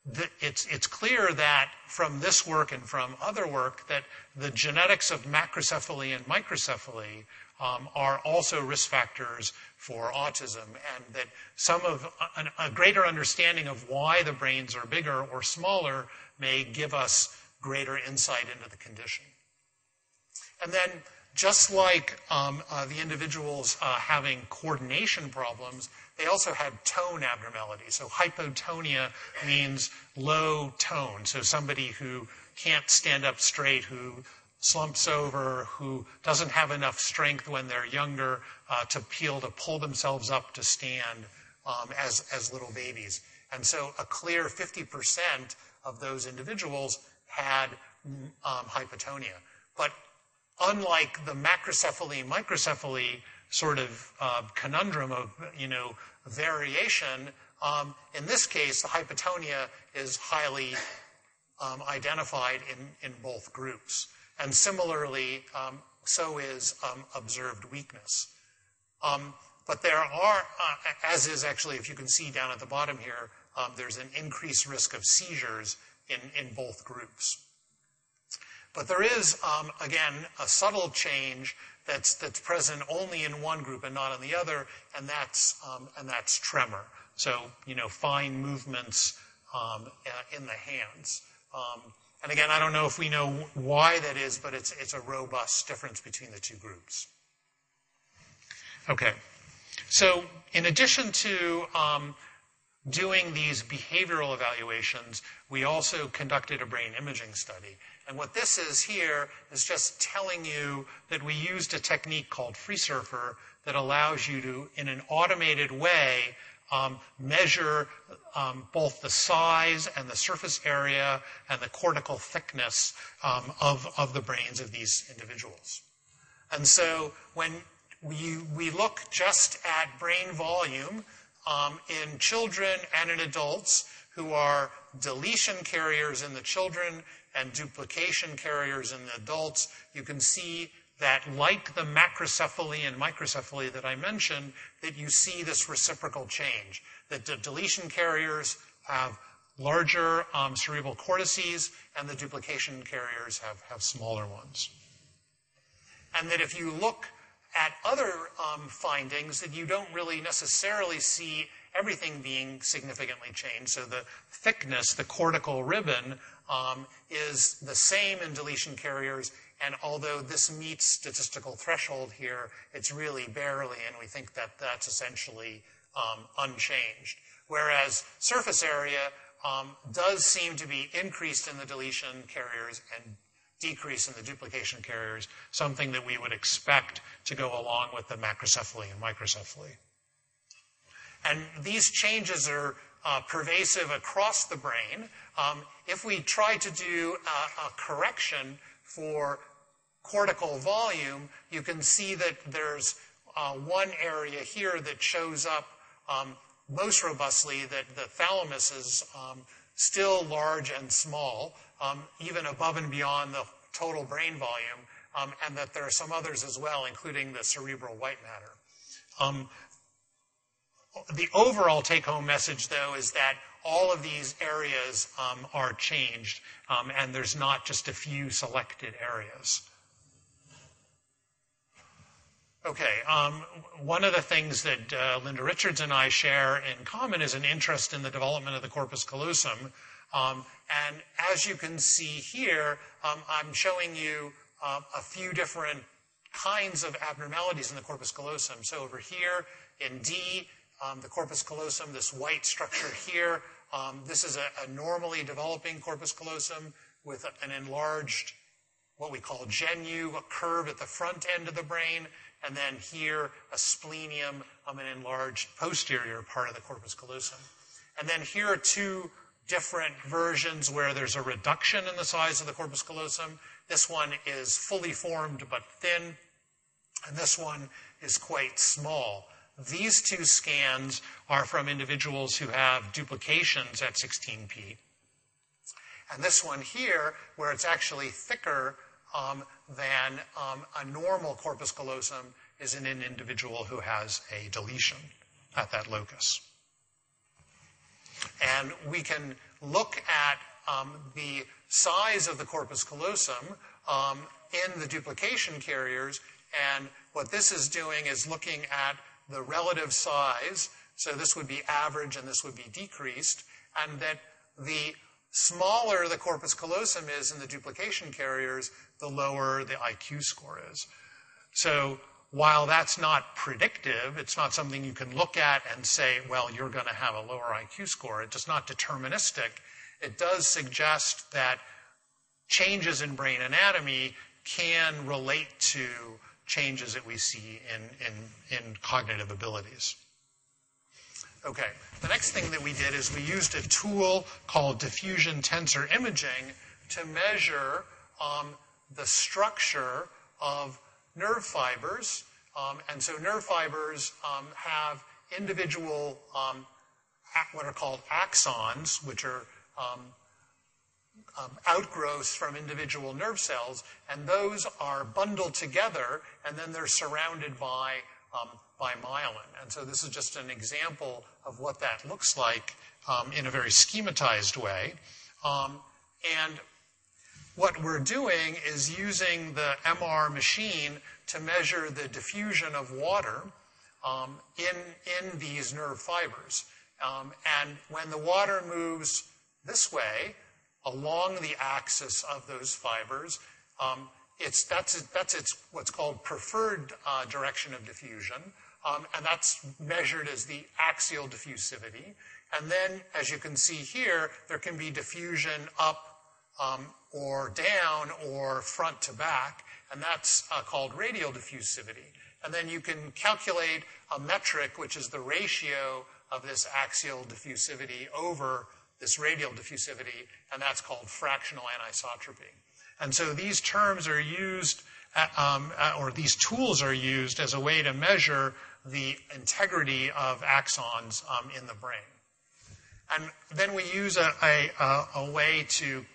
the, it's, it's clear that from this work and from other work that the genetics of macrocephaly and microcephaly um, are also risk factors for autism, and that some of a, a greater understanding of why the brains are bigger or smaller may give us greater insight into the condition. And then, just like um, uh, the individuals uh, having coordination problems, they also had tone abnormalities. So hypotonia means low tone. So somebody who can't stand up straight, who slumps over, who doesn't have enough strength when they're younger uh, to peel to pull themselves up to stand um, as, as little babies. And so a clear 50% of those individuals had um, hypotonia. But unlike the macrocephaly, microcephaly sort of uh, conundrum of, you know, variation, um, in this case, the hypotonia is highly um, identified in, in both groups. And similarly, um, so is um, observed weakness. Um, but there are, uh, as is actually, if you can see down at the bottom here, um, there's an increased risk of seizures in, in both groups. But there is, um, again, a subtle change that's, that's present only in one group and not in the other, and that's, um, and that's tremor. So, you know, fine movements um, in the hands. And again, I don't know if we know why that is, but it's, it's a robust difference between the two groups. Okay. So, in addition to um, doing these behavioral evaluations, we also conducted a brain imaging study. And what this is here is just telling you that we used a technique called FreeSurfer that allows you to, in an automated way, measure um, both the size and the surface area and the cortical thickness um, of, of the brains of these individuals. And so when we, we look just at brain volume um, in children and in adults who are deletion carriers in the children and duplication carriers in the adults, you can see that like the macrocephaly and microcephaly that I mentioned, that you see this reciprocal change. That the deletion carriers have larger um, cerebral cortices and the duplication carriers have, have smaller ones. And that if you look at other um, findings, that you don't really necessarily see everything being significantly changed. So the thickness, the cortical ribbon, um, is the same in deletion carriers and although this meets statistical threshold here, it's really barely, and we think that that's essentially um, unchanged. Whereas surface area um, does seem to be increased in the deletion carriers and decrease in the duplication carriers, something that we would expect to go along with the macrocephaly and microcephaly. And these changes are uh, pervasive across the brain. Um, if we try to do a, a correction for cortical volume, you can see that there's uh, one area here that shows up um, most robustly that the thalamus is um, still large and small, um, even above and beyond the total brain volume, um, and that there are some others as well, including the cerebral white matter. Um, the overall take home message, though, is that all of these areas um, are changed, and there's not just a few selected areas. Okay. Um, one of the things that uh, Linda Richards and I share in common is an interest in the development of the corpus callosum. Um, and as you can see here, um, I'm showing you uh, a few different kinds of abnormalities in the corpus callosum. So over here in D, um, the corpus callosum, this white structure here, um, this is a, a, normally developing corpus callosum with an enlarged, what we call genu, a curve at the front end of the brain and then here a splenium, um, an enlarged posterior part of the corpus callosum. And then here are two different versions where there's a reduction in the size of the corpus callosum. This one is fully formed but thin, and this one is quite small. These two scans are from individuals who have duplications at 16p. And this one here, where it's actually thicker, than um, a normal corpus callosum is in an individual who has a deletion at that locus. And we can look at um, the size of the corpus callosum um, in the duplication carriers, and what this is doing is looking at the relative size. So this would be average and this would be decreased, and that the smaller the corpus callosum is in the duplication carriers, the lower the IQ score is. So while that's not predictive, it's not something you can look at and say, well, you're going to have a lower IQ score. It's not deterministic. It does suggest that changes in brain anatomy can relate to changes that we see in, in, in cognitive abilities. Okay, the next thing that we did is we used a tool called diffusion tensor imaging to measure um, the structure of nerve fibers. Um, and so nerve fibers um, have individual, um, what are called axons, which are outgrowths from individual nerve cells, and those are bundled together, and then they're surrounded by myelin. And so this is just an example of what that looks like in a very schematized way. And what we're doing is using the MR machine to measure the diffusion of water um, in, in these nerve fibers. Um, and when the water moves this way, along the axis of those fibers, um, it's, that's, that's its, what's called preferred uh, direction of diffusion, um, and that's measured as the axial diffusivity. And then, as you can see here, there can be diffusion up or down or front to back, and that's uh, called radial diffusivity. And then you can calculate a metric, which is the ratio of this axial diffusivity over this radial diffusivity, and that's called fractional anisotropy. And so these terms are used, uh, um, uh, or these tools are used as a way to measure the integrity of axons um, in the brain. And then we use a way to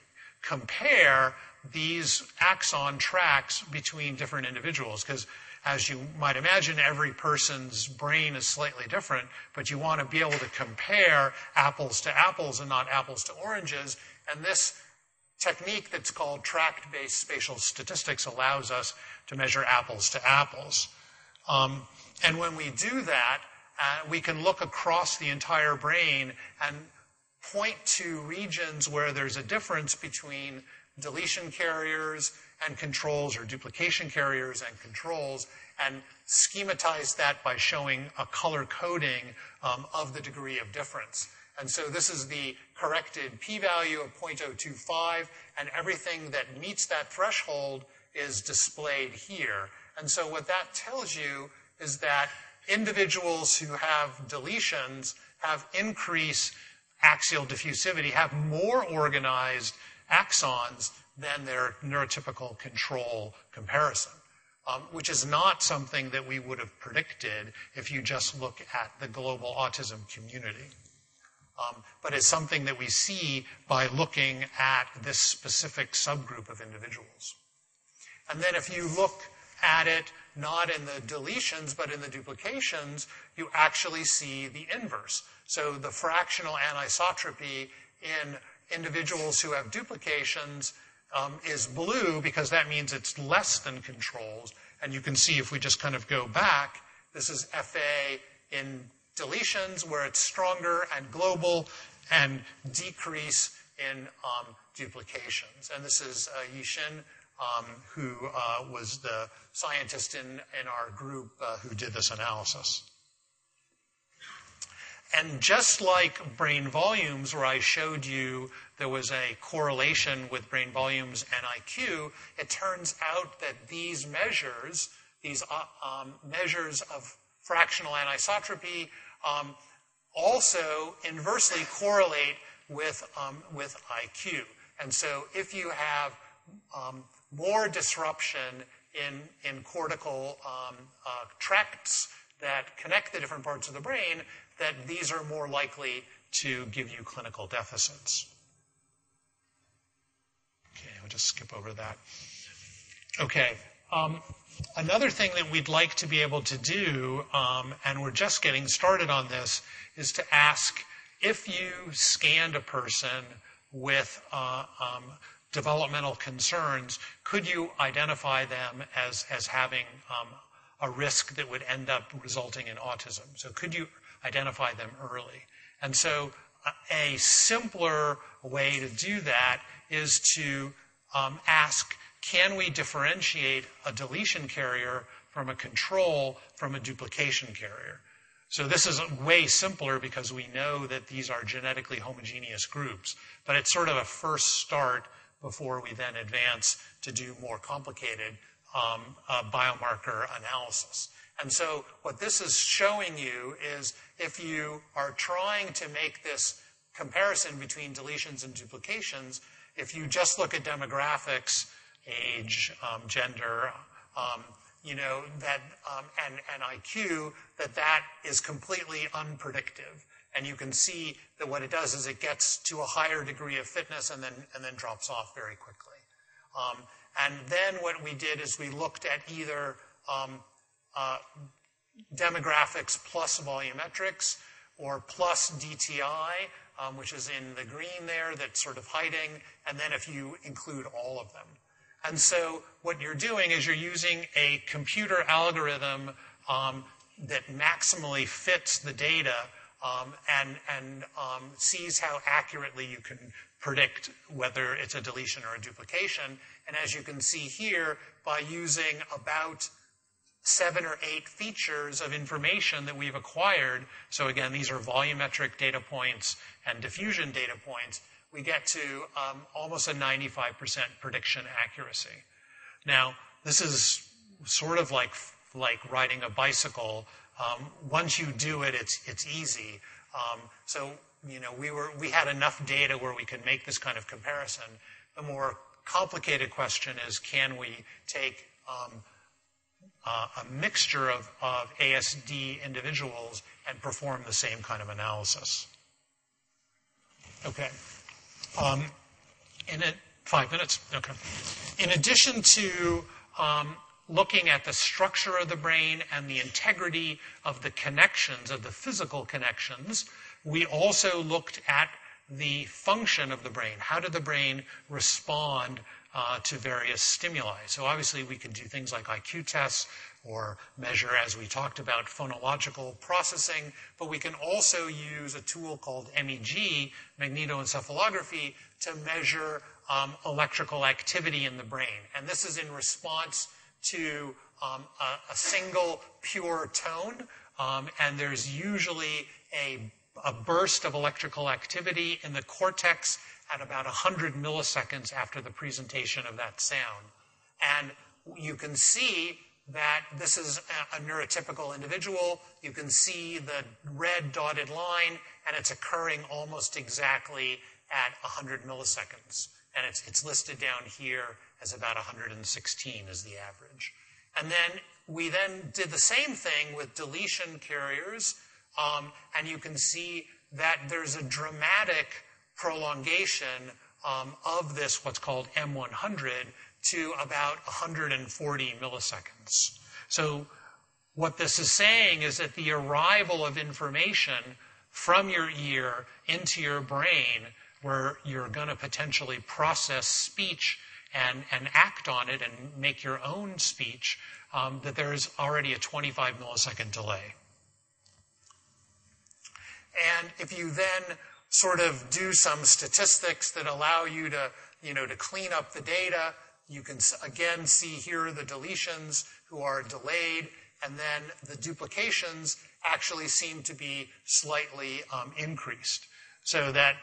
compare these axon tracks between different individuals because as you might imagine, every person's brain is slightly different, but you want to be able to compare apples to apples and not apples to oranges. And this technique that's called tract-based spatial statistics allows us to measure apples to apples. Um, and when we do that, uh, we can look across the entire brain and point to regions where there's a difference between deletion carriers and controls or duplication carriers and controls and schematize that by showing a color coding um, of the degree of difference. And so this is the corrected p-value of 0.025, and everything that meets that threshold is displayed here. And so what that tells you is that individuals who have deletions have increased axial diffusivity, have more organized axons than their neurotypical control comparison, um, which is not something that we would have predicted if you just look at the global autism community. Um, but it's something that we see by looking at this specific subgroup of individuals. And then if you look at it not in the deletions but in the duplications, you actually see the inverse. So the fractional anisotropy in individuals who have duplications um, is blue because that means it's less than controls. And you can see if we just kind of go back, this is FA in deletions where it's stronger and global and decrease in um, duplications. And this is uh, um, who uh, was the scientist in, in our group uh, who did this analysis. And just like brain volumes, where I showed you there was a correlation with brain volumes and IQ, it turns out that these measures, these uh, um, measures of fractional anisotropy, um, also inversely correlate with, um, with IQ. And so if you have um, more disruption in, in cortical um, uh, tracts that connect the different parts of the brain, that these are more likely to give you clinical deficits. Okay, I'll just skip over that. Okay. Um, another thing that we'd like to be able to do, um, and we're just getting started on this, is to ask if you scanned a person with uh, um, developmental concerns, could you identify them as, as having um, a risk that would end up resulting in autism? So could you identify them early. And so uh, a simpler way to do that is to um, ask, can we differentiate a deletion carrier from a control from a duplication carrier? So this is way simpler because we know that these are genetically homogeneous groups, but it's sort of a first start before we then advance to do more complicated um, uh, biomarker analysis. And so what this is showing you is if you are trying to make this comparison between deletions and duplications, if you just look at demographics, age, um, gender, um, you know, that, um, and, and IQ, that that is completely unpredictive. And you can see that what it does is it gets to a higher degree of fitness and then, and then drops off very quickly. Um, and then what we did is we looked at either um, demographics plus volumetrics or plus DTI, um, which is in the green there that's sort of hiding, and then if you include all of them. And so what you're doing is you're using a computer algorithm um, that maximally fits the data um, and, sees how accurately you can predict whether it's a deletion or a duplication. And as you can see here, by using about seven or eight features of information that we've acquired, so again, these are volumetric data points and diffusion data points, we get to um, almost a 95% prediction accuracy. Now, this is sort of like, like riding a bicycle. Um, once you do it, it's, it's easy. Um, so, you know, we, were, we had enough data where we could make this kind of comparison. The more complicated question is, can we take um, a mixture of, ASD individuals and perform the same kind of analysis? Okay. Um, in five minutes. Okay. In addition to um, looking at the structure of the brain and the integrity of the connections, of the physical connections, we also looked at the function of the brain. How did the brain respond uh, to various stimuli? So obviously we can do things like IQ tests or measure, as we talked about, phonological processing, but we can also use a tool called MEG, magnetoencephalography, to measure um, electrical activity in the brain. And this is in response to um, a, a, single pure tone, um, and there's usually a, a burst of electrical activity in the cortex at about 100 milliseconds after the presentation of that sound. And you can see that this is a, neurotypical individual. You can see the red dotted line, and it's occurring almost exactly at 100 milliseconds. And it's, it's listed down here as about 116 as the average. And then we then did the same thing with deletion carriers, and you can see that there's a dramatic prolongation um, of this, what's called M100, to about 140 milliseconds. So what this is saying is that the arrival of information from your ear into your brain, where you're going to potentially process speech and, and act on it and make your own speech, um, that there is already a 25 millisecond delay. And if you then sort of do some statistics that allow you to, you know, to clean up the data, you can again see here the deletions who are delayed, and then the duplications actually seem to be slightly um, increased. So that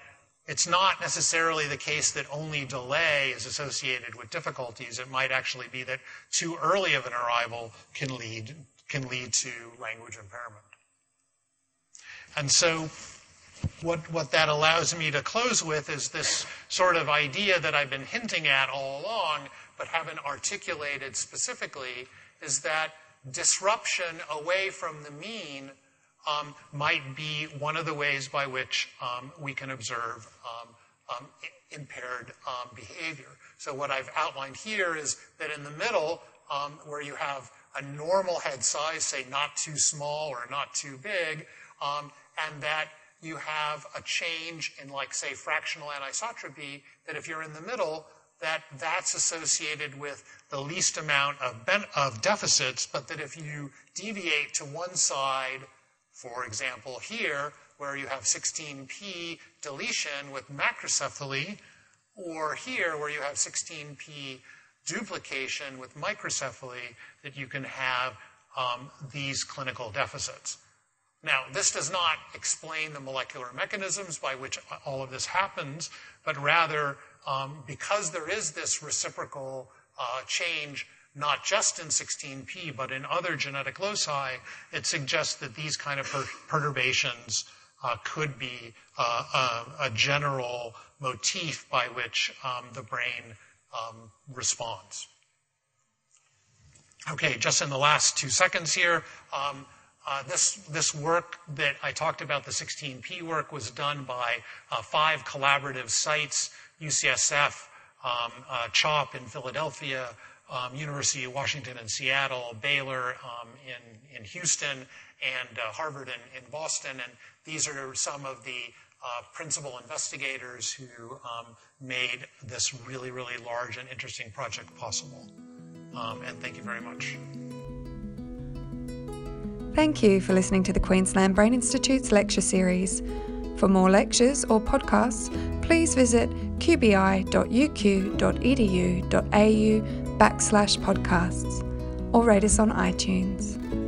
it's not necessarily the case that only delay is associated with difficulties. It might actually be that too early of an arrival can lead, can lead to language impairment. And so what, what that allows me to close with is this sort of idea that I've been hinting at all along, but haven't articulated specifically, is that disruption away from the mean um, might be one of the ways by which um, we can observe um, um impaired um, behavior. So what I've outlined here is that in the middle, um, where you have a normal head size, say not too small or not too big, and that you have a change in, like, say, fractional anisotropy, that if you're in the middle, that that's associated with the least amount of, ben- of deficits, but that if you deviate to one side, for example, here, where you have 16p deletion with macrocephaly, or here, where you have 16p duplication with microcephaly, that you can have um, these clinical deficits. Now, this does not explain the molecular mechanisms by which all of this happens, but rather, um, because there is this reciprocal uh, change, not just in 16p, but in other genetic loci, it suggests that these kind of per- perturbations uh, could be uh, a, a, general motif by which um, the brain um, responds. Okay, just in the last two seconds here, um, uh, this, this work that I talked about, the 16P work, was done by uh, five collaborative sites UCSF, um, uh, CHOP in Philadelphia, um, University of Washington in Seattle, Baylor um, in, in Houston, and uh, Harvard in, in Boston. And these are some of the uh, principal investigators who um, made this really, really large and interesting project possible. Um, and thank you very much. Thank you for listening to the Queensland Brain Institute's lecture series. For more lectures or podcasts, please visit qbi.uq.edu.au backslash podcasts or rate us on iTunes.